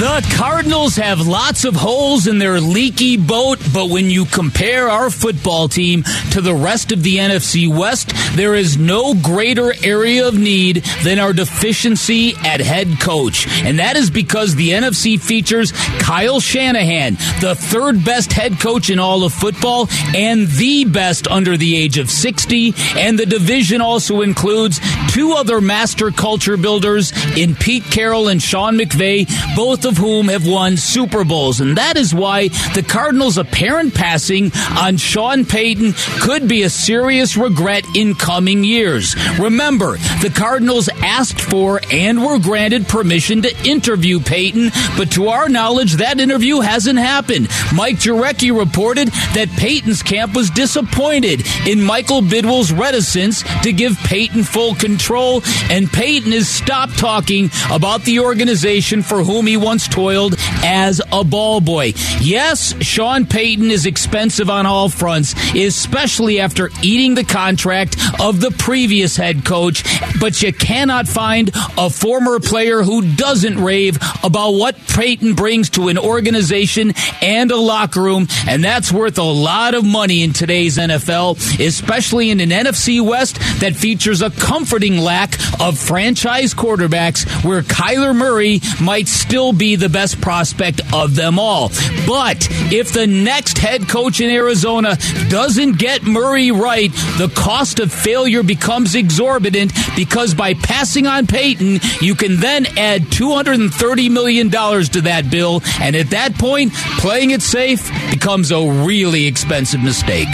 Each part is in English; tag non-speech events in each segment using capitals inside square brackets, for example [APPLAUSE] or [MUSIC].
The Cardinals have lots of holes in their leaky boat, but when you compare our football team to the rest of the NFC West, there is no greater area of need than our deficiency at head coach. And that is because the NFC features Kyle Shanahan, the third best head coach in all of football and the best under the age of 60. And the division also includes two other master culture builders in Pete Carroll and Sean McVay, both of whom have won Super Bowls. And that is why the Cardinals' apparent passing on Sean Payton could be a serious regret in coming years. Remember, the Cardinals asked for and were granted permission to interview Payton, but to our knowledge, that interview hasn't happened. Mike Jurecki reported that Payton's camp was disappointed in Michael Bidwill's reticence to give Payton full control, and Payton has stopped talking about the organization for whom he once toiled as a ball boy. Yes, Sean Payton is expensive on all fronts, especially after eating the contract of the previous head coach, but you cannot find a former player who doesn't rave about what Payton brings to an organization and a locker room, and that's worth a lot of money in today's NFL, especially in an NFC West that features a comforting lack of franchise quarterbacks where Kyler Murray might still be the best prospect of them all. But if the next head coach in Arizona doesn't get Murray right, the cost of failure becomes exorbitant because by passing on Payton, you can then add $230 million to that bill. And at that point, playing it safe becomes a really expensive mistake.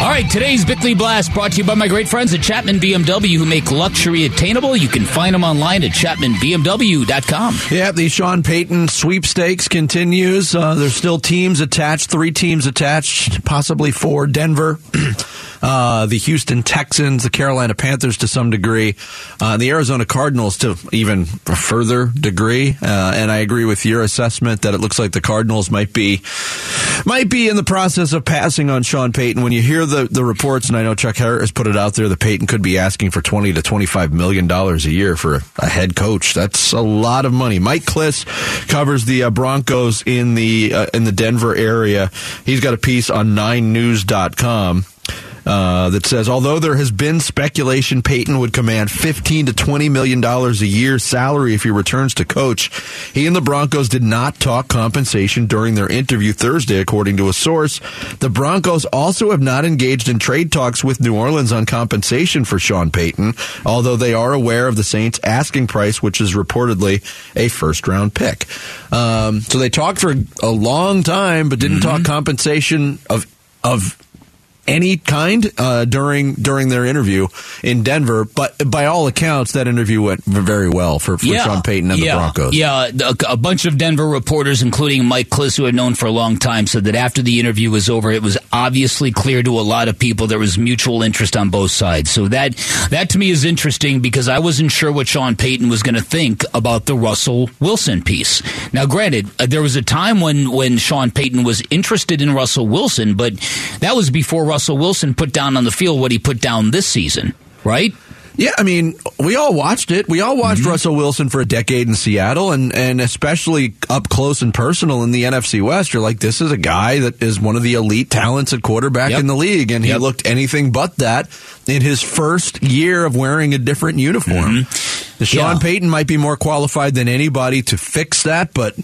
All right, today's Bickley Blast brought to you by my great friends at Chapman BMW who make luxury attainable. You can find them online at chapmanbmw.com. Yeah, the Sean Payton sweepstakes continues. Uh, there's still teams attached, three teams attached, possibly four. Denver, [CLEARS THROAT] uh, the Houston Texans, the Carolina Panthers to some degree, uh, the Arizona Cardinals to even further degree. Uh, and I agree with your assessment that it looks like the Cardinals might be might be in the process of passing on Sean Payton. When you hear the, the reports, and I know Chuck Harris put it out there, the Payton could be asking for twenty to twenty five million dollars a year for a, head coach. That's a lot of money. Mike Klis covers the uh, Broncos in the uh, in the Denver area. He's got a piece on 9news.com. Uh, that says although there has been speculation Payton would command 15 to 20 million dollars a year salary if he returns to coach, he and the Broncos did not talk compensation during their interview Thursday, according to a source. The Broncos also have not engaged in trade talks with New Orleans on compensation for Sean Payton, although they are aware of the Saints' asking price, which is reportedly a first round pick. Um, so they talked for a long time, but didn't mm-hmm. talk compensation of of any kind uh, during during their interview in Denver. But by all accounts, that interview went very well for, for yeah, Sean Payton and yeah, the Broncos. Yeah, a, a, bunch of Denver reporters, including Mike Klis, who had known for a long time, said that after the interview was over, it was obviously clear to a lot of people there was mutual interest on both sides. So that that to me is interesting because I wasn't sure what Sean Payton was going to think about the Russell Wilson piece. Now, granted, uh, there was a time when when Sean Payton was interested in Russell Wilson, but that was before Russell Wilson put down on the field what he put down this season, right? Yeah, I mean, we all watched it. We all watched mm-hmm. Russell Wilson for a decade in Seattle, and and especially up close and personal in the NFC West. You're like, this is a guy that is one of the elite talents at quarterback yep. in the league, and he yep. looked anything but that in his first year of wearing a different uniform. Mm-hmm. Sean yeah. Payton might be more qualified than anybody to fix that, but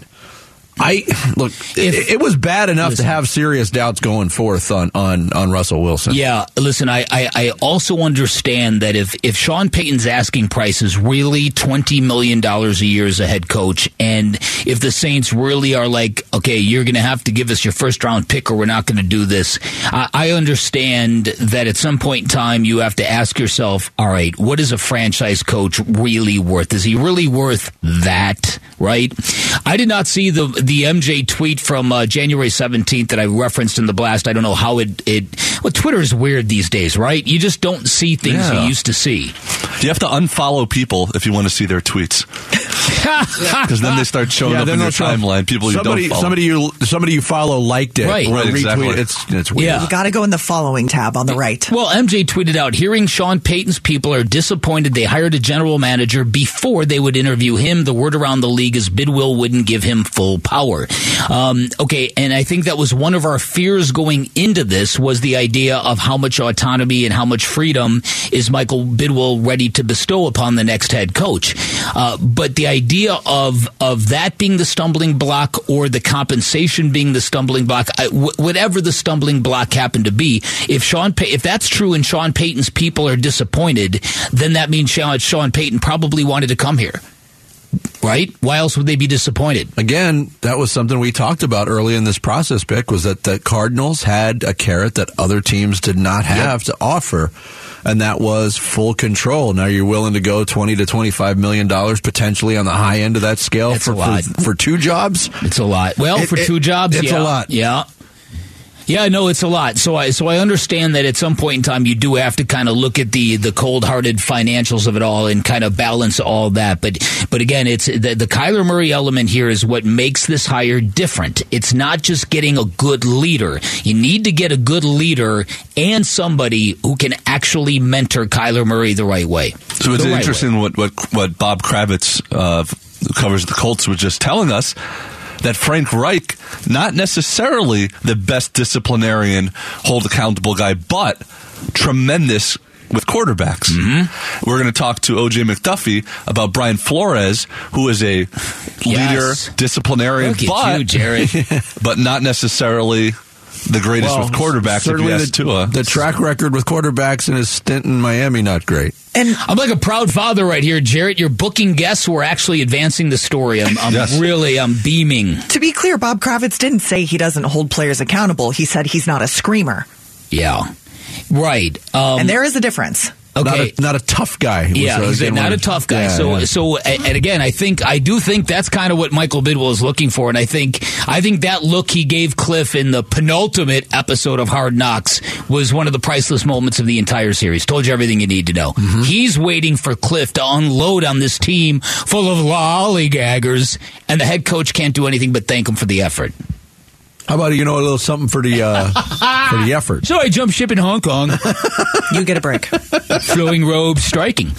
I look. If, it, it, was bad enough listen, to have serious doubts going forth on, on, on Russell Wilson. Yeah, listen. I, I, I, also understand that if if Sean Payton's asking price is really twenty million dollars a year as a head coach, and if the Saints really are like, okay, you're going to have to give us your first round pick, or we're not going to do this. I, I understand that at some point in time you have to ask yourself, all right, what is a franchise coach really worth? Is he really worth that? Right? I did not see the the MJ tweet from uh, January 17th that I referenced in the blast. I don't know how it, it. Well, Twitter is weird these days, right? You just don't see things yeah. you used to see. You have to unfollow people if you want to see their tweets. Because then they start showing Yeah, up in your timeline. People you somebody, don't follow. somebody you somebody you follow liked it, Right. or Right, retweeted. exactly. It's it's weird. Yeah. You got to go in the following tab on the right. Well, MJ tweeted out, hearing Sean Payton's people are disappointed they hired a general manager before they would interview him. The word around the league is Bidwill wouldn't give him full power. Um, okay, and I think that was one of our fears going into this was the idea of how much autonomy and how much freedom is Michael Bidwill ready to bestow upon the next head coach. Uh, but the idea of of that being the stumbling block or the compensation being the stumbling block, I, w- whatever the stumbling block happened to be, if Sean Pay- if that's true and Sean Payton's people are disappointed, then that means Sean, Sean Payton probably wanted to come here. Right? Why else would they be disappointed? Again, that was something we talked about early in this process, Pick, was that the Cardinals had a carrot that other teams did not have to offer, and that was full control. Now you're willing to go twenty to twenty five million dollars potentially on the high end of that scale for, for for two jobs. It's a lot. Well, It- for it- two jobs, it's yeah, a lot. Yeah. Yeah, no, it's a lot. So I so I understand that at some point in time you do have to kind of look at the the cold hearted financials of it all and kind of balance all that. But but again, it's the, the Kyler Murray element here is what makes this hire different. It's not just getting a good leader. You need to get a good leader and somebody who can actually mentor Kyler Murray the right way. So it's right interesting way. what, what what Bob Kravitz uh, covers the Colts was just telling us that Frank Reich, not necessarily the best disciplinarian, hold accountable guy, but tremendous with quarterbacks. Mm-hmm. We're going to talk to OJ McDuffie about Brian Flores, who is a leader, disciplinarian, but you, [LAUGHS] but not necessarily the greatest with quarterbacks. If certainly you ask the, Tua, the track record with quarterbacks in his stint in Miami not great. And I'm like a proud father right here, Jarrett. You're booking guests who are actually advancing the story. I'm, I'm Yes. really, I'm beaming. to be clear, Bob Kravitz didn't say he doesn't hold players accountable. He said he's not a screamer. Yeah, right. Um, and there is a difference. Not okay. a, not a tough guy. was, yeah, he's not a tough guy. Yeah, so, yeah. so, and and again, I think I do think that's kind of what Michael Bidwill is looking for, and I think I think that look he gave Cliff in the penultimate episode of Hard Knocks was one of the priceless moments of the entire series. Told you everything you need to know. Mm-hmm. He's waiting for Cliff to unload on this team full of lollygaggers, and the head coach can't do anything but thank him for the effort. How about you know a little something for the uh, [LAUGHS] for the effort? So I jump ship in Hong Kong. [LAUGHS] You get a break. flowing robe striking.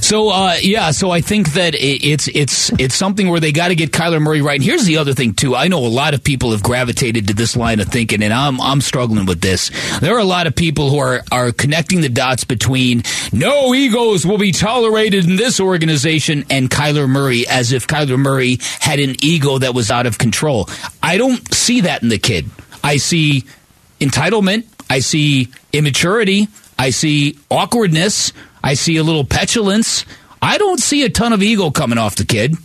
So uh, yeah, so I think that it, it's it's it's something where they got to get Kyler Murray right. And here's the other thing too. I know a lot of people have gravitated to this line of thinking, and I'm I'm struggling with this. There are a lot of people who are are connecting the dots between no egos will be tolerated in this organization and Kyler Murray, as if Kyler Murray had an ego that was out of control. I don't see that in the kid. I see entitlement. I see immaturity. I see awkwardness. I see a little petulance. I don't see a ton of ego coming off the kid.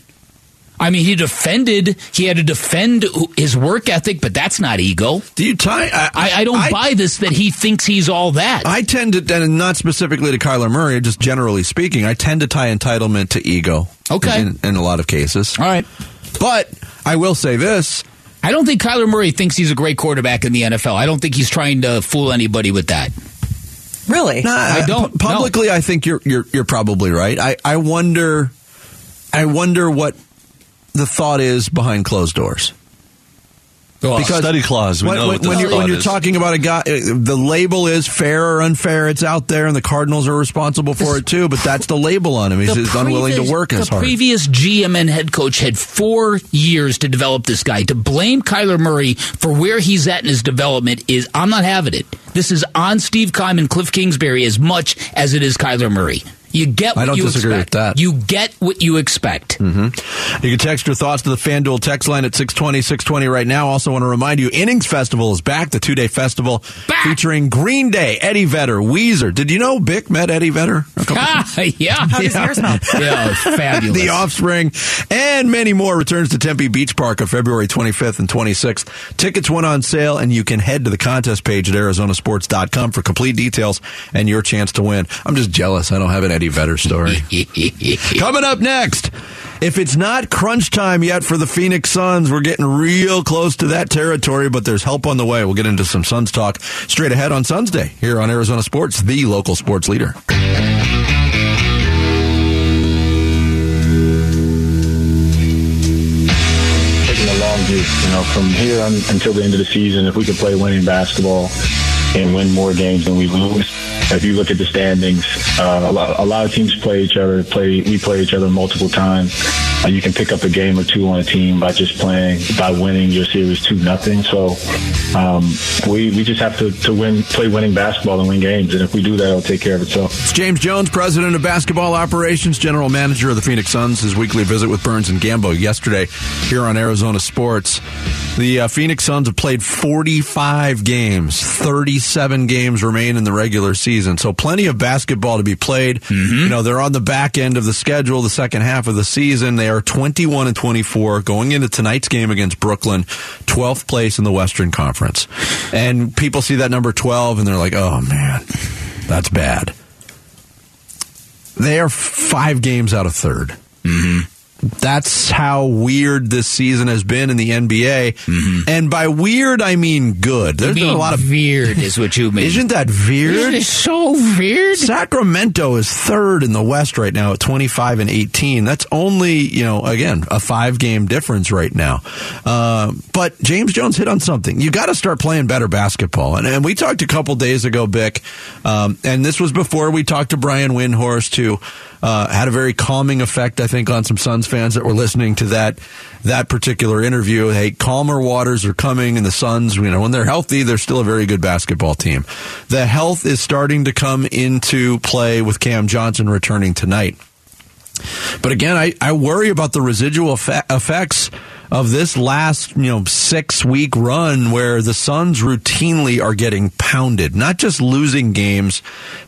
I mean, he defended. He had to defend his work ethic, but that's not ego. Do you tie? I, I, I don't buy this that he thinks he's all that. I tend to, and not specifically to Kyler Murray, just generally speaking, I tend to tie entitlement to ego. Okay. In, in a lot of cases. all right. But I will say this. I don't think Kyler Murray thinks he's a great quarterback in the NFL. I don't think he's trying to fool anybody with that. Really? Nah, I don't, pu- publicly, I think you're you're you're probably right. I, I wonder, I wonder what the thought is behind closed doors. Because study clause, we when, know when, what when you're, when you're talking about a guy, uh, the label is fair or unfair. It's out there, and the Cardinals are responsible for it too. But that's the label on him. He's, The he's unwilling to work as hard. the previous GM and head coach had four years to develop this guy. To blame Kyler Murray for where he's at in his development is I'm not having it. This is on Steve Keim and Cliff Kingsbury as much as it is Kyler Murray. You get what I don't you disagree with expect. that. Mm-hmm. You get what you expect. You can text your thoughts to the FanDuel text line at 620, 620 right now. Also want to remind you, Innings Festival is back, the two-day festival Back! featuring Green Day, Eddie Vedder, Weezer. Did you know Bick met Eddie Vedder? a couple [LAUGHS] Ah, yeah. How does yours smell? [LAUGHS] yeah, fabulous. The Offspring, and many more returns to Tempe Beach Park on February 25th and 26th. Tickets went on sale, and you can head to the contest page at ArizonaSports.com for complete details and your chance to win. I'm just jealous I don't have an Eddie Vedder story. [LAUGHS] Coming up next. If it's not crunch time yet for the Phoenix Suns, we're getting real close to that territory, but there's help on the way. We'll get into some Suns talk straight ahead on Suns Day here on Arizona Sports, the local sports leader. is, you know, from here on, until the end of the season, if we can play winning basketball and win more games than we lose. If you look at the standings, uh, a, lot, a lot of teams play each other. Play we play each other multiple times. Uh, you can pick up a game or two on a team by just playing by winning your series two nothing. So um, we we just have to, to win, play winning basketball and win games. And if we do that, it'll take care of itself. It's James Jones, president of basketball operations, general manager of the Phoenix Suns. His weekly visit with Burns and Gambo yesterday here on Arizona Sports. The uh, Phoenix Suns have played 45 games. 37 games remain in the regular season, so plenty of basketball to be played. You know, they're on the back end of the schedule, the second half of the season. They are 21 and 24 going into tonight's game against Brooklyn, 12th place in the Western Conference. And people see that number 12 and they're like, "Oh man, that's bad." They are five games out of 3rd Mm-hmm. That's how weird this season has been in the NBA. And by weird, I mean good. There's been a lot of. weird, is what you mean. Isn't that weird? It's so weird. Sacramento is third in the West right now at 25 and 18. That's only, you know, again, a five game difference right now. Uh, but James Jones hit on something. You got to start playing better basketball. And, and we talked a couple days ago, Bick, um, and this was before we talked to Brian Windhorst, who uh, had a very calming effect, I think, on some Suns fans that were listening to that that particular interview. Hey, calmer waters are coming, and the Suns, you know, when they're healthy, they're still a very good basketball team. The health is starting to come into play with Cam Johnson returning tonight. But again, I, I worry about the residual effe- effects of this last, you know, six week run where the Suns routinely are getting pounded, not just losing games,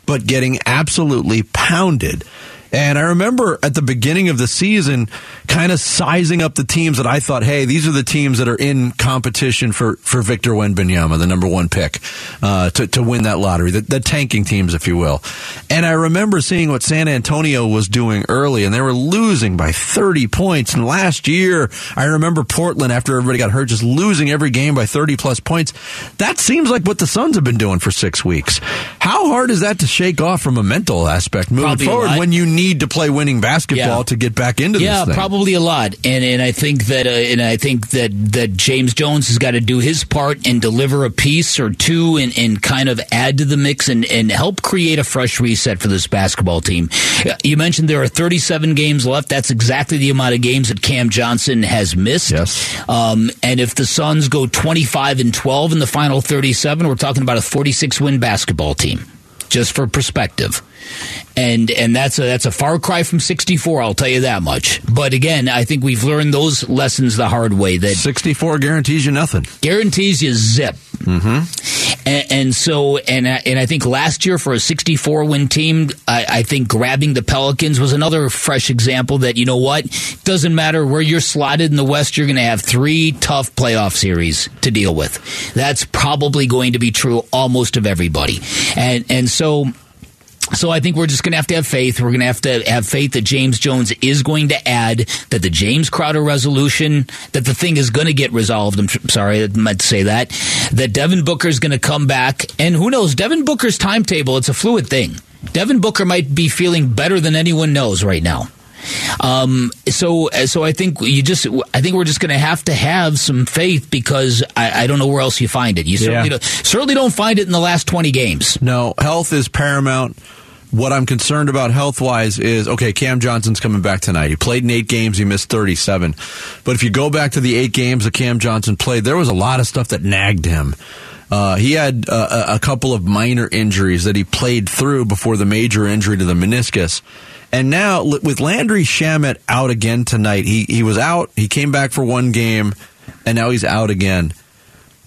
but getting absolutely pounded. And I remember at the beginning of the season, kind of sizing up the teams that I thought, hey, these are the teams that are in competition for, for Victor Wembanyama, the number one pick, uh, to, to win that lottery, the, the tanking teams, if you will. And I remember seeing what San Antonio was doing early, and they were losing by 30 points. And last year, I remember Portland, after everybody got hurt, just losing every game by 30 plus points. That seems like what the Suns have been doing for six weeks. How hard is that to shake off from a mental aspect moving Probably forward when you need to play winning basketball Yeah. to get back into Yeah, this thing? probably a lot, and and I think that uh, and I think that that James Jones has got to do his part and deliver a piece or two, and, and kind of add to the mix and and help create a fresh reset for this basketball team. You mentioned there are 37 games left. That's exactly the amount of games that Cam Johnson has missed. Yes. Um, and if the Suns go 25 and 12 in the final 37, we're talking about a 46 win basketball team. Just for perspective, and and that's a that's a far cry from 64. I'll tell you that much. But again, I think we've learned those lessons the hard way. That 64 guarantees you nothing. guarantees you zip. Mm-hmm. And, and so, and I- and I think last year for a 64 win team, I, I think grabbing the Pelicans was another fresh example that you know what doesn't matter where you're slotted in the West, you're going to have three tough playoff series to deal with. That's probably going to be true almost of everybody, and and so. So I think we're just going to have to have faith. We're going to have to have faith that James Jones is going to add that the Jae Crowder resolution that the thing is going to get resolved. I'm sorry, I meant to say that. That Devin Booker is going to come back, and who knows? Devin Booker's timetable. It's a fluid thing. Devin Booker might be feeling better than anyone knows right now. Um, so, so I think you just, I think we're just going to have to have some faith because I, I don't know where else you find it. You certainly, Yeah. don't, certainly don't find it in the last 20 games. No, health is paramount. What I'm concerned about health wise is okay, Cam Johnson's coming back tonight. He played in eight games, he missed 37. But if you go back to the eight games that Cam Johnson played, there was a lot of stuff that nagged him. Uh, he had uh, a couple of minor injuries that he played through before the major injury to the meniscus. And now with Landry Shamet out again tonight, he, he was out, he came back for one game, and now he's out again.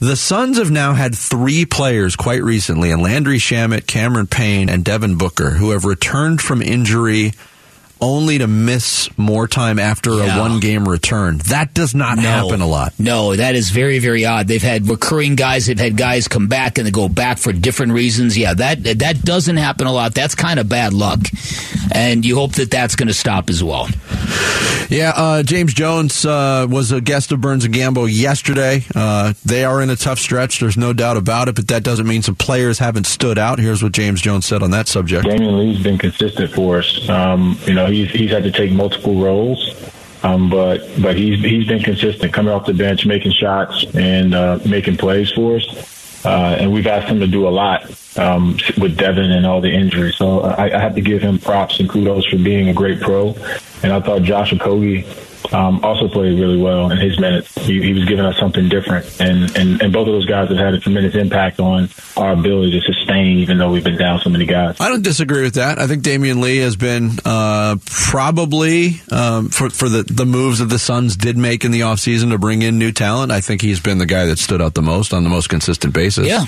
The Suns have now had three players quite recently, and Landry Shamet, Cameron Payne, and Devin Booker, who have returned from injury only to miss more time after Yeah. a one game return. That does not happen a lot. No, that is very, very odd. They've had recurring guys. They've had guys come back and they go back for different reasons. Yeah, that that doesn't happen a lot. That's kind of bad luck, and you hope that that's going to stop as well. Yeah, uh, James Jones uh, was a guest of Burns and Gambo yesterday. Uh, they are in a tough stretch. There's no doubt about it, but that doesn't mean some players haven't stood out. Here's what James Jones said on that subject. Damion Lee's been consistent for us. Um, you know, he's he's had to take multiple roles. Um, but but he's he's been consistent, coming off the bench, making shots and uh, making plays for us. Uh, and we've asked him to do a lot um, with Devin and all the injuries. So I, I have to give him props and kudos for being a great pro. And I thought Josh Okogie um, also played really well in his minutes. He, he was giving us something different, and, and and both of those guys have had a tremendous impact on our ability to sustain, even though we've been down so many guys. I don't disagree with that. I think Damion Lee has been uh, probably um, for for the the moves that the Suns did make in the offseason to bring in new talent. I think he's been the guy that stood out the most on the most consistent basis. Yeah.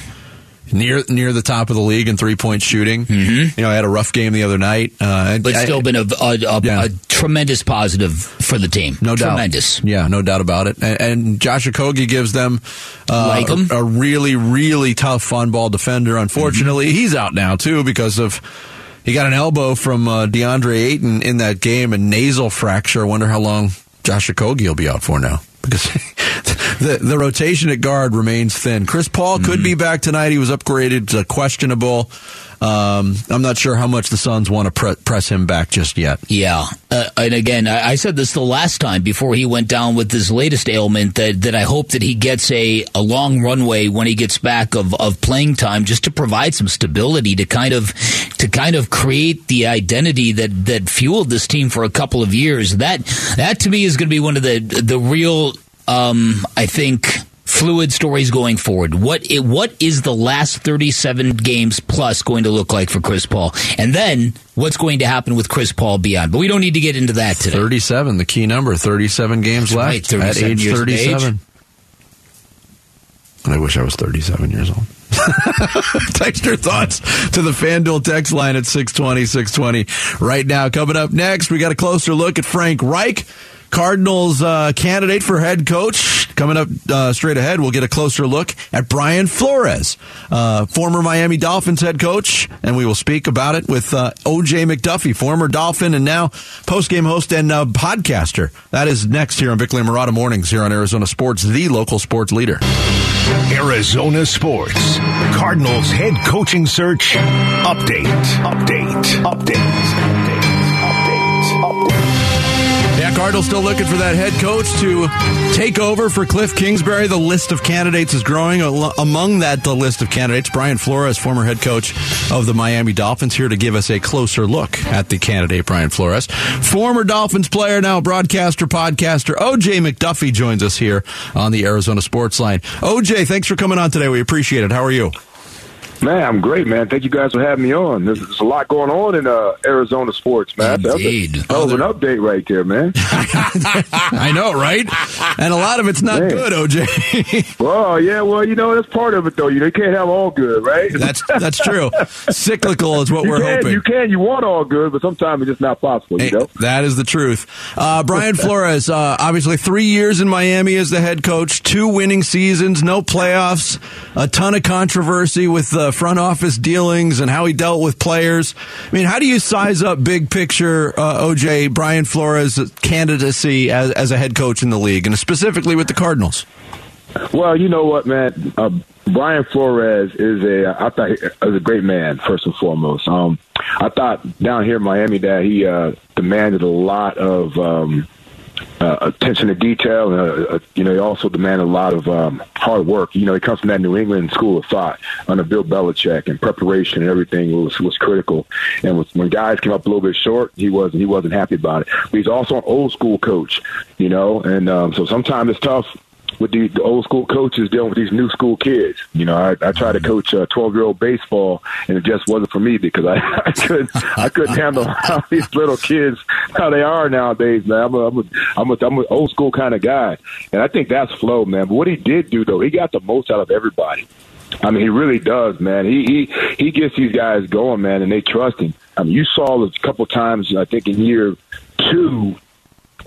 Near near the top of the league in three point shooting. Mm-hmm. You know, I had a rough game the other night, uh, But I- still been a, a, a, Yeah. a tremendous positive for the team. No doubt. Tremendous. Yeah, no doubt about it. And, and Josh Okogie gives them uh, Like him. a, really, really tough fun ball defender. Unfortunately, Mm-hmm. he's out now too because of he got an elbow from uh, DeAndre Ayton in that game, a nasal fracture. I wonder how long Josh Okogie will be out for now because [LAUGHS] the the rotation at guard remains thin. Chris Paul could Mm-hmm. be back tonight. He was upgraded to questionable. Um, I'm not sure how much the Suns want to pre- press him back just yet. Yeah, uh, and again, I, I said this the last time before he went down with his latest ailment that, that I hope that he gets a, a long runway when he gets back of, of playing time, just to provide some stability to kind of to kind of create the identity that, that fueled this team for a couple of years. That that to me is going to be one of the the real, um, I think. Fluid stories going forward. What i- what is the last 37 games plus going to look like for Chris Paul? And then what's going to happen with Chris Paul beyond? But we don't need to get into that today. 37, the key number, 37 games That's left right, 37 at age years of age. 37. And I wish I was 37 years old. [LAUGHS] text your thoughts to the FanDuel text line at 620, 620 right now. Coming up next, we got a closer look at Frank Reich. Cardinals uh, candidate for head coach. Coming up uh, straight ahead, we'll get a closer look at Brian Flores, uh, former Miami Dolphins head coach, and we will speak about it with uh, OJ McDuffie, former Dolphin and now post-game host and uh, podcaster. That is next here on Bickley and Marotta Mornings here on Arizona Sports, the local sports leader. Arizona Sports. Cardinals head coaching search update. Update. Update. Update. Update. Update. Cardinals still looking for that head coach to take over for Cliff Kingsbury. The list of candidates is growing. Among that, the list of candidates, Brian Flores, former head coach of the Miami Dolphins, here to give us a closer look at the candidate, Brian Flores. Former Dolphins player, now broadcaster, podcaster, OJ McDuffie joins us here on the Arizona Sports Line. OJ, thanks for coming on today. We appreciate it. How are you? Man, I'm great, man. Thank you guys for having me on. There's, there's a lot going on in uh, Arizona sports, man. That's a Indeed. hell of an update right there, man. [LAUGHS] I know, right? And a lot of it's not Man. good, OJ. [LAUGHS] well, yeah, well, you know, that's part of it, though. You, know, you can't have all good, right? that's [LAUGHS] that's true. Cyclical is what you we're can, hoping. You can, you want all good, but sometimes it's just not possible, Hey, you know? that is the truth. Uh, Brian Flores, uh, obviously three years in Miami as the head coach, two winning seasons, no playoffs, a ton of controversy with the front office dealings and how he dealt with players. I mean, how do you size up big picture, uh, OJ, Brian Flores' candidacy as, as a head coach in the league, and specifically with the Cardinals? Well, you know what, man. Uh, Brian Flores is a I thought was a great man first and foremost. Um, I thought down here in Miami that he uh, demanded a lot of um, uh, attention to detail, and uh, uh, you know he also demanded a lot of um, hard work. You know he comes from that New England school of thought under Bill Belichick, and preparation and everything was was critical. And was, when guys came up a little bit short, he wasn't he wasn't happy about it. But he's also an old school coach, you know, and um, so sometimes it's tough with the, the old school coaches dealing with these new school kids. You know, I, I tried to coach uh, twelve year old baseball, and it just wasn't for me because I, [LAUGHS] I couldn't I couldn't handle [LAUGHS] how these little kids how they are nowadays. Man, I'm a I'm a I'm a, I'm an old school kind of guy, and I think that's flow, man. But what he did do though, he got the most out of everybody. I mean, he really does, man. He he he gets these guys going, man, and they trust him. I mean, you saw a couple times, I think, in year two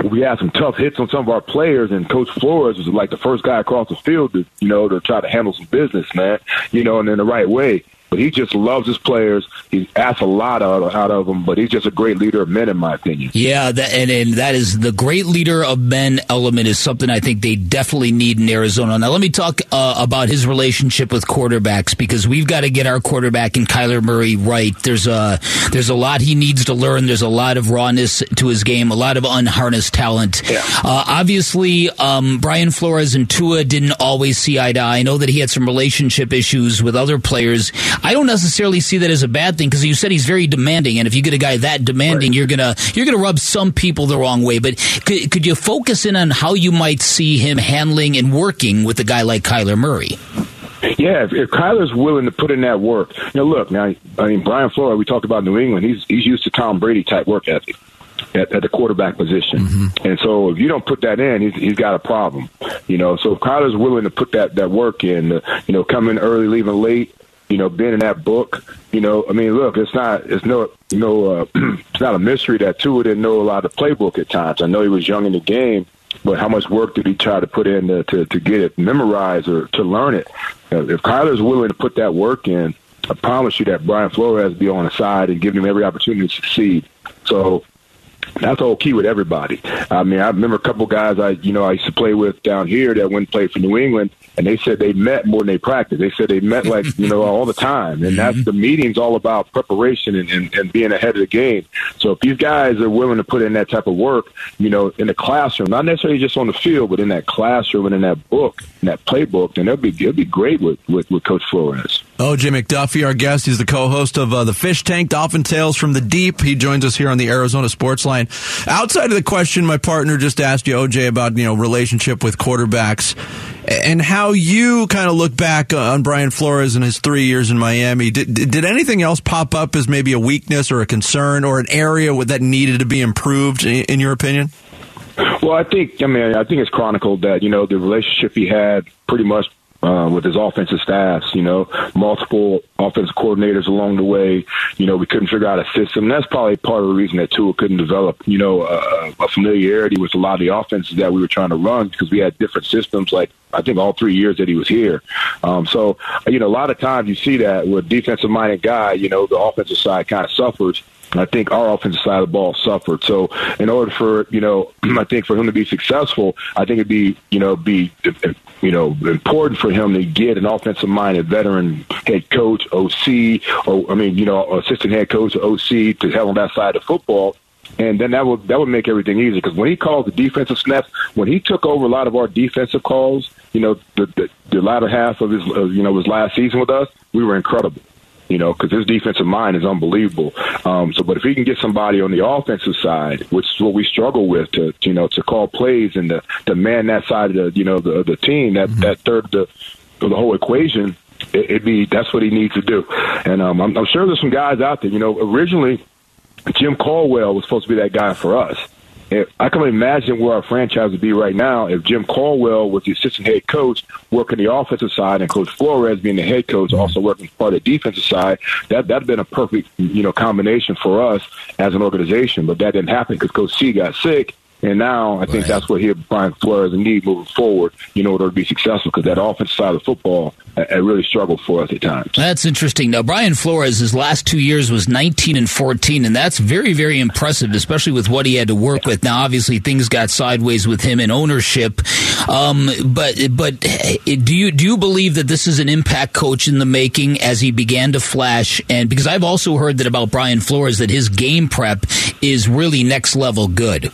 we had some tough hits on some of our players, and Coach Flores was like the first guy across the field to, you know, to try to handle some business, man, you know, and in the right way. But he just loves his players. He asks a lot out, out of them, but he's just a great leader of men, in my opinion. Yeah, that, and, and that is the great leader of men element is something I think they definitely need in Arizona. Now, let me talk uh, about his relationship with quarterbacks because we've got to get our quarterback in Kyler Murray right. There's a there's a lot he needs to learn. There's a lot of rawness to his game, a lot of unharnessed talent. Yeah. Uh, obviously, um, Brian Flores and Tua didn't always see eye to eye. I know that he had some relationship issues with other players. I don't necessarily see that as a bad thing because you said he's very demanding, and if you get a guy that demanding, Right. you're gonna you're gonna rub some people the wrong way. But could, could you focus in on how you might see him handling and working with a guy like Kyler Murray? Yeah, if, if Kyler's willing to put in that work, you know, look now. I mean, Brian Flores. We talked about New England. He's he's used to Tom Brady type work ethic at, at the quarterback position, and so if you don't put that in, he's he's got a problem. You know, so if Kyler's willing to put that that work in, uh, you know, come in early, leaving late. You know, being in that book. You know, I mean, look, it's not it's no no uh, [CLEARS THROAT] it's not a mystery that Tua didn't know a lot of the playbook at times. I know he was young in the game, but how much work did he try to put in to, to, to get it memorized or to learn it? Uh, If Kyler's willing to put that work in, I promise you that Brian Flores be on the side and giving him every opportunity to succeed. So that's the whole key with everybody. I mean, I remember a couple guys I, you know, I used to play with down here that went and played for New England, and they said they met more than they practiced. They said they met like, you know, all the time, and that's mm-hmm. the meeting's all about preparation and, and, and being ahead of the game. So if these guys are willing to put in that type of work, you know, in the classroom, not necessarily just on the field, but in that classroom and in that book, in that playbook, then it'll be it'll be great with with, with Coach Flores. OJ McDuffie, our guest, he's the co-host of uh, the Fish Tank Dolphin Tales from the Deep. He joins us here on the Arizona Sports Line. Outside of the question, my partner just asked you, OJ, about you know relationship with quarterbacks and how you kind of look back on Brian Flores and his three years in Miami. Did, did anything else pop up as maybe a weakness or a concern or an area that needed to be improved, in your opinion? Well, I think I mean I think it's chronicled that you know the relationship he had pretty much uh, with his offensive staffs. You know, multiple offensive coordinators along the way. You know, we couldn't figure out a system. That's probably part of the reason that Tua couldn't develop. You know, uh, a familiarity with a lot of the offenses that we were trying to run because we had different systems. Like I think all three years that he was here. Um, so you know, a lot of times you see that with defensive minded guy. You know, the offensive side kind of suffers. I think our offensive side of the ball suffered. So in order for you know, [CLEARS THROAT] I think for him to be successful, I think it'd be you know be you know important for him to get an offensive minded veteran head coach, OC, or I mean you know assistant head coach, OC to help on that side of football. And then that would that would make everything easy because when he called the defensive snaps, when he took over a lot of our defensive calls, you know the the, the latter half of his uh, you know his last season with us, we were incredible you know, because his defensive mind is unbelievable. Um, so, but if he can get somebody on the offensive side, which is what we struggle with, to you know, to call plays and to, to man that side of the you know the the team, that that third the the whole equation, it, it'd be that's what he needs to do. And um, I'm, I'm sure there's some guys out there. You know, originally Jim Caldwell was supposed to be that guy for us. If, I can imagine where our franchise would be right now if Jim Caldwell was the assistant head coach working the offensive side and Coach Flores being the head coach mm-hmm. also working part of the defensive side. That that'd been a perfect you know combination for us as an organization. But that didn't happen because Coach C got sick. And now I think that's what he Brian Flores need moving forward, you know, in order to be successful because that offensive side of football uh, uh, really struggled for us at times. That's interesting. Now, Brian Flores, his last two years was 19 and 14, and that's very, very impressive, especially with what he had to work with. Now, obviously, things got sideways with him in ownership. Um, but, but eh, do you do you believe that this is an impact coach in the making as he began to flash? And because I've also heard that about Brian Flores that his game prep is really next level good.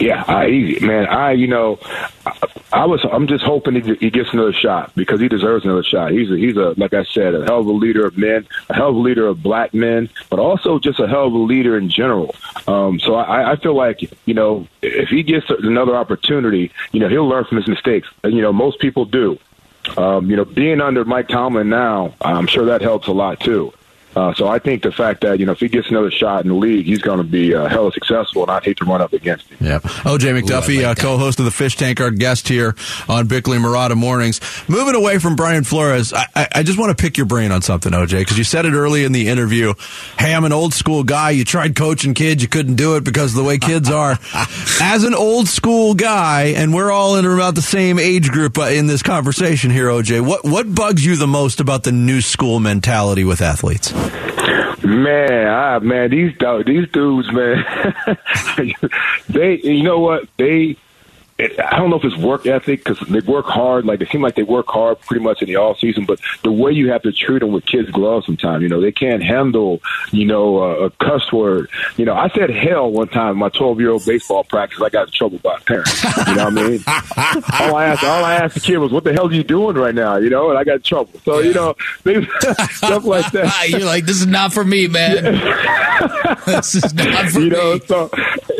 Yeah, I man, I you know, I, I was I'm just hoping he, he gets another shot because he deserves another shot. He's a, he's a like I said, a hell of a leader of men, a hell of a leader of black men, but also just a hell of a leader in general. Um, so I, I feel like you know if he gets another opportunity, you know he'll learn from his mistakes. And, you know most people do. Um, you know, being under Mike Tomlin now, I'm sure that helps a lot too. Uh, so I think the fact that you know if he gets another shot in the league, he's going to be uh, hella successful, and I'd hate to run up against him. Yep. OJ McDuffie, like uh, co-host of the Fish Tank, our guest here on Bickley Marotta Mornings. Moving away from Brian Flores, I, I, I just want to pick your brain on something, OJ, because you said it early in the interview. Hey, I'm an old school guy. You tried coaching kids, you couldn't do it because of the way kids are. [LAUGHS] As an old school guy, and we're all in about the same age group uh, in this conversation here, OJ. What what bugs you the most about the new school mentality with athletes? Man, ah, man, these these dudes, man, [LAUGHS] they, you know what, they. I don't know if it's work ethic because they work hard. Like they seem like they work hard pretty much in the off season, but the way you have to treat them with kids' gloves sometimes, you know, they can't handle, you know, a, a cuss word. You know, I said hell one time in my 12 year old baseball practice. I got in trouble by parents. You know what I mean? [LAUGHS] all I asked, all I asked the kid was, "What the hell are you doing right now?" You know, and I got in trouble. So you know, they, [LAUGHS] stuff like that. [LAUGHS] You're like, this is not for me, man. this is not for you know, so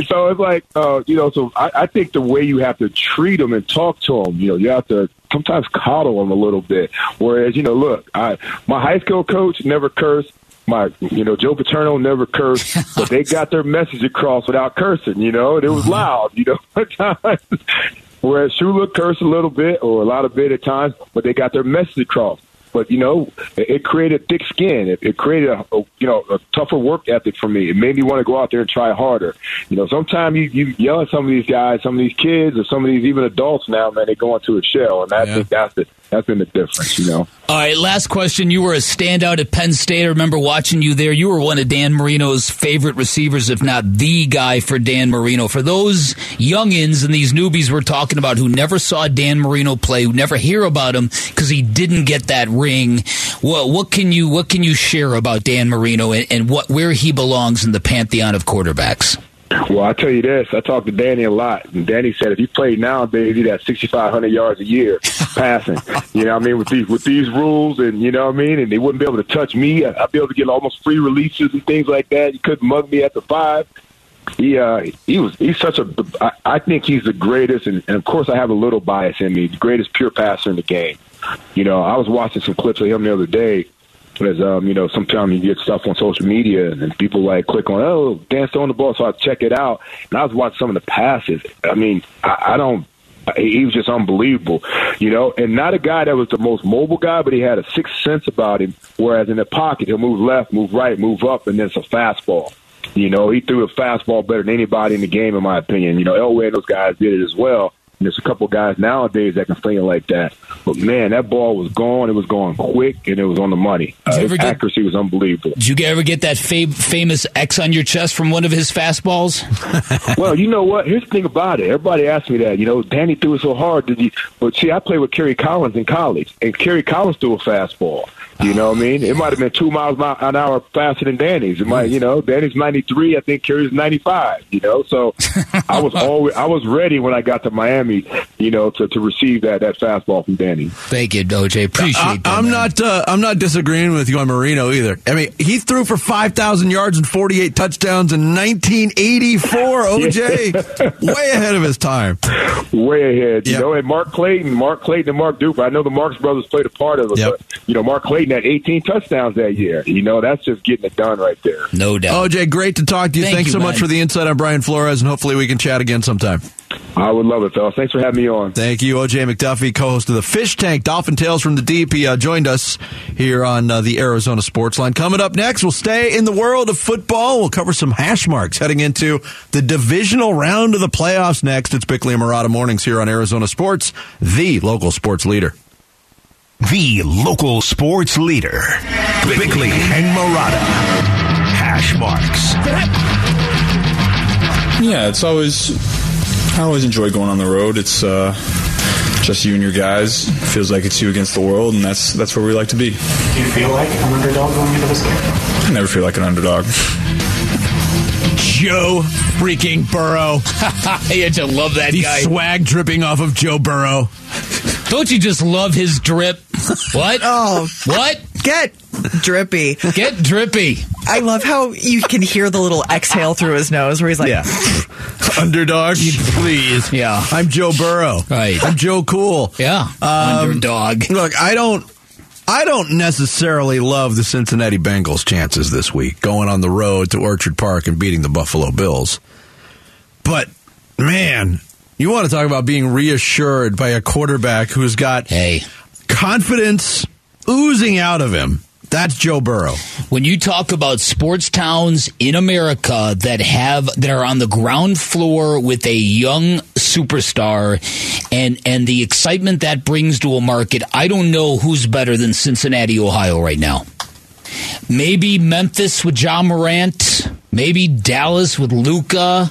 so it's like uh, you know, so I, I think the way you have to treat them and talk to them, you know, you have to sometimes coddle them a little bit. Whereas, you know, look, I my high school coach never cursed. My, you know, Joe Paterno never cursed, [LAUGHS] but they got their message across without cursing. You know, and it was mm-hmm. loud. You know, [LAUGHS] at times. Whereas Shula cursed a little bit or a lot of bit at times, but they got their message across. But you know, it, it created thick skin. It, it created a, a you know a tougher work ethic for me. It made me want to go out there and try harder. You know, sometimes you, you yell at some of these guys, some of these kids, or some of these even adults now, man, they go into a shell, and I Yeah. that's the that's been the difference. You know. All right, last question. You were a standout at Penn State. I remember watching you there. You were one of Dan Marino's favorite receivers, if not the guy for Dan Marino. For those youngins and these newbies we're talking about who never saw Dan Marino play, who never hear about him because he didn't get that ring, what, what can you what can you share about Dan Marino and, and what where he belongs in the pantheon of quarterbacks? Well, I tell you this, I talked to Danny a lot, and Danny said if he played nowadays, he'd have 6,500 yards a year passing. [LAUGHS] You know what I mean? With these with these rules, and you know what I mean, and they wouldn't be able to touch me. I'd be able to get almost free releases and things like that. You couldn't mug me at the five. He uh, he was he's such a I, I think he's the greatest, and, and of course I have a little bias in me. The greatest pure passer in the game. You know, I was watching some clips of him the other day. As um, you know, sometimes you get stuff on social media and people like click on, oh, dance on the ball, so I check it out. And I was watching some of the passes. I mean, I, I don't. He was just unbelievable, you know, and not a guy that was the most mobile guy, but he had a sixth sense about him. Whereas in the pocket, he'll move left, move right, move up, and then it's a fastball. You know, he threw a fastball better than anybody in the game, in my opinion. You know, Elway and those guys did it as well. There's a couple guys nowadays that can fling it like that. But man, that ball was gone. It was going quick, and it was on the money. Uh, his get- accuracy was unbelievable. Did you ever get that fam- famous X on your chest from one of his fastballs? [LAUGHS] well, you know what? Here's the thing about it. Everybody asks me that. You know, Danny threw it so hard. Did he? But see, I played with Kerry Collins in college, and Kerry Collins threw a fastball. You know what I mean? It might have been two miles an hour faster than Danny's. It might, you know, Danny's 93. I think Kerry's 95. You know, so I was [LAUGHS] always I was ready when I got to Miami. You know, to, to receive that that fastball from Danny. Thank you, OJ. Appreciate I, that. I'm man. not. Uh, I'm not disagreeing with you on Marino either. I mean, he threw for five thousand yards and 48 touchdowns in 1984. [LAUGHS] OJ, way ahead of his time. way ahead. You Yep. know, and Mark Clayton, Mark Clayton and Mark Duper. I know the Marks brothers played a part of it, Yep. but you know, Mark Clayton had 18 touchdowns that year. You know, that's just getting it done right there. No doubt. OJ, great to talk to you. Thank Thanks you, so man. much for the insight on Brian Flores, and hopefully we can chat again sometime. I would love it, fellas. Thanks for having me on. Thank you, OJ McDuffie, co-host of the Fish Tank Dolphin Tales from the Deep. He uh, joined us here on uh, the Arizona Sports Line. Coming up next, we'll stay in the world of football. We'll cover some hash marks heading into the divisional round of the playoffs. Next, it's Bickley and Marotta mornings here on Arizona Sports, the local sports leader. The local sports leader. Bickley and Marotta. Hash marks. Yeah, it's always I always enjoy going on the road. It's uh, just you and your guys. feels like it's you against the world, and that's that's where we like to be. Do you feel like an underdog going into this game? I never feel like an underdog. Joe freaking Burrow. [LAUGHS] you just love that The guy. swag dripping off of Joe Burrow. Don't you just love his drip? [LAUGHS] What? Oh, What? get drippy. Get drippy. I love how you can hear the little exhale through his nose where he's like, Yeah. [LAUGHS] Underdog, please. Yeah. I'm Joe Burrow. Right. I'm Joe Cool. Yeah. Um, Underdog. Look, I don't. I don't necessarily love the Cincinnati Bengals' chances this week going on the road to Orchard Park and beating the Buffalo Bills. But man, you want to talk about being reassured by a quarterback who's got Hey, confidence oozing out of him. That's Joe Burrow. when you talk about sports towns in America that have that are on the ground floor with a young superstar and and the excitement that brings to a market, I don't know who's better than Cincinnati, Ohio right now. Maybe Memphis with Ja Morant, maybe Dallas with Luka.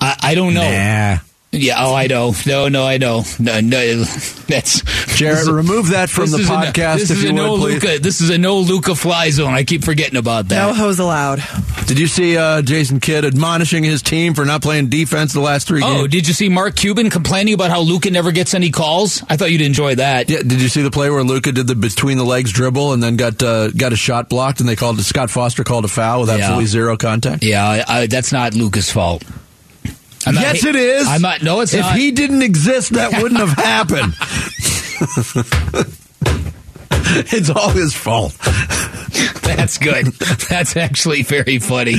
I, I don't know. Nah. Yeah, oh, I know. No, no, I know. No, no, that's Jarrett, remove that from the is a podcast this if is you a no please. Luka. This is a no Luka fly zone. I keep forgetting about that. No hose allowed. Did you see uh, Jason Kidd admonishing his team for not playing defense the last three Oh, games? Oh, did you see Mark Cuban complaining about how Luka never gets any calls? I thought you'd enjoy that. Yeah, did you see the play where Luka did the between the legs dribble and then got uh, got a shot blocked and they called it Scott Foster called a foul with Yeah. absolutely zero contact? Yeah, I, I, that's not Luka's fault. I'm not- yes, it is. I'm not. No, it's if not. he didn't exist, that [LAUGHS] wouldn't have happened. [LAUGHS] it's all his fault. That's good. That's actually very funny.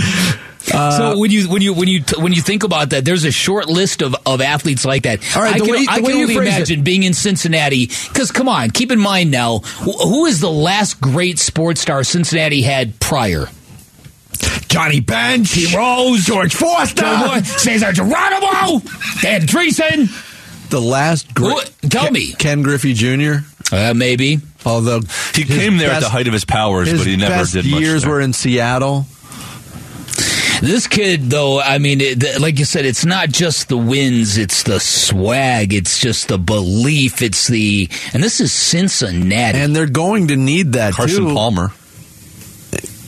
Uh, so when you when you when you when you think about that, there's a short list of, of athletes like that. All right, I can, way- I can only phrase it- imagine being in Cincinnati. Because come on, keep in mind now, wh- who is the last great sports star Cincinnati had prior? Johnny Bench, He Rose, George Foster, Cesar Geronimo, Dan Driessen. the last great. Who- tell Ken, me. Ken Griffey Jr. Uh, maybe. Although He came there at the height of his powers, his but he never best did much. years there. were in Seattle. This kid, though, I mean, it, th- like you said, it's not just the wins; it's the swag, it's just the belief, it's the, and this is Cincinnati. And they're going to need that Carson too. Palmer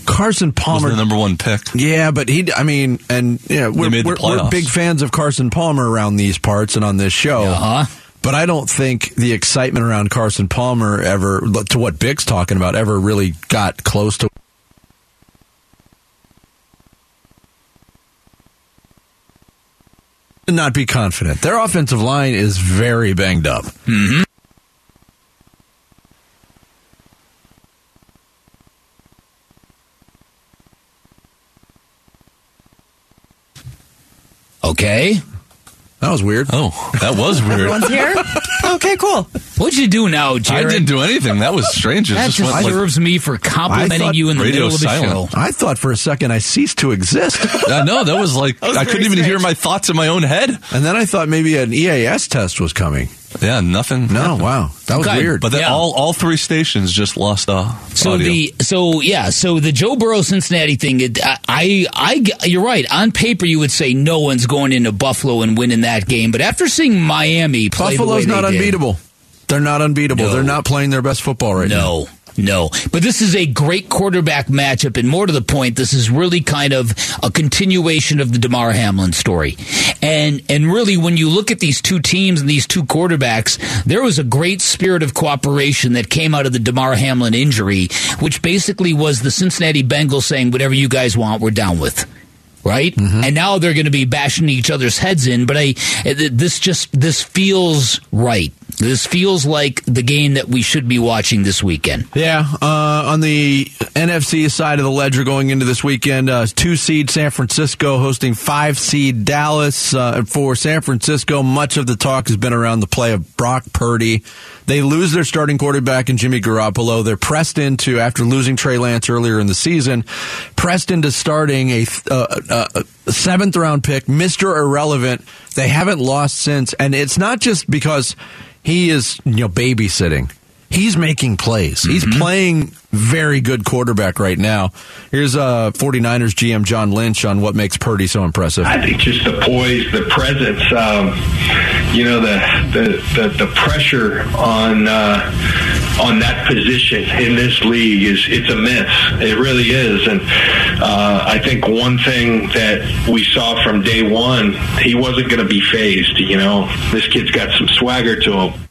Carson was Palmer. the number one pick. Yeah, but he, I mean, and yeah, we're, we're, we're big fans of Carson Palmer around these parts and on this show. Uh-huh. But I don't think the excitement around Carson Palmer ever, to what Big's talking about, ever really got close to. To Not be confident. Their offensive line is very banged up. Okay, That was weird. Oh, that was weird. Everyone's here? okay, cool. what'd you do now, Jared? I didn't do anything. That was strange. It that just just went like me for complimenting you in the radio middle of the silent. show. I thought for a second I ceased to exist. [LAUGHS] I know that was like was I couldn't even hear my thoughts in my own head. and then I thought maybe an EAS test was coming. Yeah, nothing. No, happened. wow. That was Okay, weird. But then Yeah. all all three stations just lost uh, So audio. the so yeah so the Joe Burrow Cincinnati thing it, I, I I you're right on paper you would say no one's going into Buffalo and winning that game but after seeing Miami play Buffalo's the way not they did- unbeatable. They're not unbeatable. No. They're not playing their best football right now. No, no. But this is a great quarterback matchup, and more to the point, this is really kind of a continuation of the Damar Hamlin story. And and really, when you look at these two teams and these two quarterbacks, there was a great spirit of cooperation that came out of the Damar Hamlin injury, which basically was the Cincinnati Bengals saying, "Whatever you guys want, we're down with." Right, and now they're going to be bashing each other's heads in. But I, this just this feels right. This feels like the game that we should be watching this weekend. Yeah, uh, on the NFC side of the ledger going into this weekend, uh, two seed San Francisco hosting five seed Dallas. Uh, for San Francisco, much of the talk has been around the play of Brock Purdy. They lose their starting quarterback in Jimmy Garoppolo. They're pressed into, after losing Trey Lance earlier in the season, pressed into starting a, uh, uh, seventh round pick, Mr. Irrelevant. They haven't lost since. And it's not just because he is, you know, babysitting. He's making plays. He's playing very good quarterback right now. Here's uh 49ers GM John Lynch on what makes Purdy so impressive. I think just the poise, the presence, um, you know, the the, the, the pressure on uh, on that position in this league is it's immense. It really is, and uh, I think one thing that we saw from day one, he wasn't going to be fazed. You know, this kid's got some swagger to him.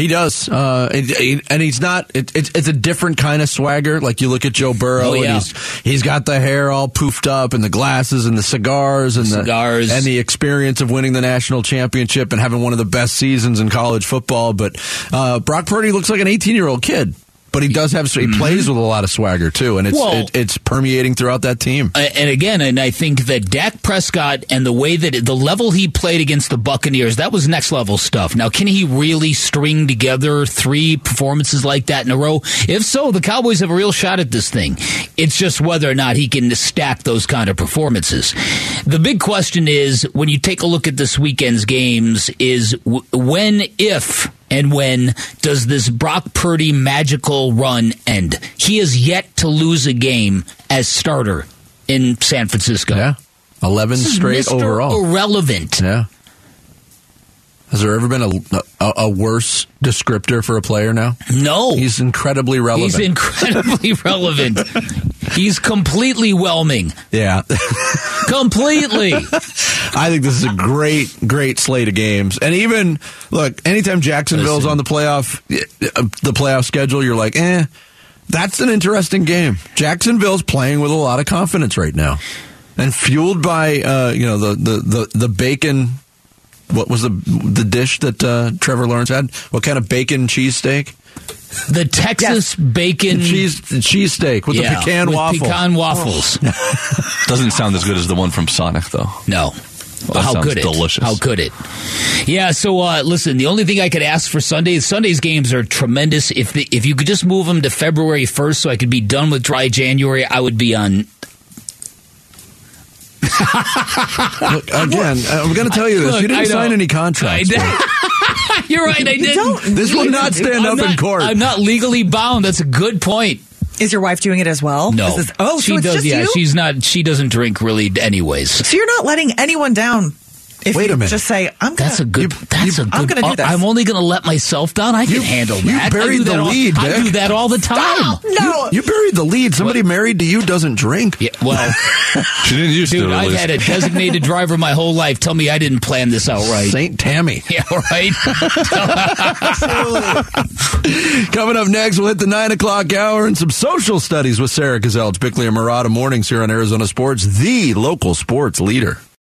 He does, uh, it- and he's not. It, it's it's a different kind of swagger. Like you look at Joe Burrow, Oh, yeah. and he's he's got the hair all poofed up, and the glasses, and the cigars, and the Cigars. the and the experience of winning the national championship and having one of the best seasons in college football. But uh, Brock Purdy looks like an 18 year old kid. But he does have. He mm-hmm. plays with a lot of swagger too, and it's Well- it, it's permeating throughout that team. And again, and I think that Dak Prescott and the way that the level he played against the Buccaneers, that was next level stuff. Now, can he really string together three performances like that in a row? If so, the Cowboys have a real shot at this thing. It's just whether or not he can stack those kind of performances. The big question is when you take a look at this weekend's games is w- when, if, and when does this Brock Purdy magical run end? He has yet to lose a game as starter in San Francisco. Yeah, eleven This is straight Mr. overall. Irrelevant. Yeah. Has there ever been a, a a worse descriptor for a player now? No. He's incredibly relevant. He's incredibly [LAUGHS] relevant. He's completely whelming. yeah. Completely. [LAUGHS] I think this is a great, great slate of games. And even look, anytime Jacksonville's on the playoff, uh, the playoff schedule, you're like, eh, that's an interesting game. Jacksonville's playing with a lot of confidence right now, and fueled by uh, you know the the the, the bacon. What was the the dish that uh, Trevor Lawrence had? What kind of bacon cheesesteak? The Texas bacon cheese cheesesteak with Yeah, the pecan with waffle. pecan waffles. [LAUGHS] Doesn't sound as good as the one from Sonic, though. No. That How sounds could it? delicious. How could it? Yeah. So uh, listen, the only thing I could ask for Sunday, Sunday's games are tremendous. If the, if you could just move them to February first, so I could be done with dry January, I would be on. [LAUGHS] Look, again, uh, I'm going to tell you this: Look, you didn't I sign any contracts. I did. [LAUGHS] You're right. I didn't. This will not stand I'm up in court. I'm not legally bound. That's a good point. Is your wife doing it as well? No. Is this- oh, she so it's does. just yeah, you? she's not. She doesn't drink really, anyways. So you're not letting anyone down. If Wait you a minute. Just say I'm. Gonna, That's a good. that's a good. I'm gonna do this. I'm only going to let myself down. I can You- handle you that. I buried that the all- lead, I do that all the time. no. You buried the lead. Somebody married to you doesn't drink. Yeah, well, [LAUGHS] She didn't used dude, to. at I've had a designated driver my whole life. Tell me I didn't plan this out right. Saint Tammy. [LAUGHS] Yeah, right. [LAUGHS] Coming up next, we'll hit the nine o'clock hour and some social studies with Sarah Gazelle. It's Bickley and Marotta mornings here on Arizona Sports, the local sports leader.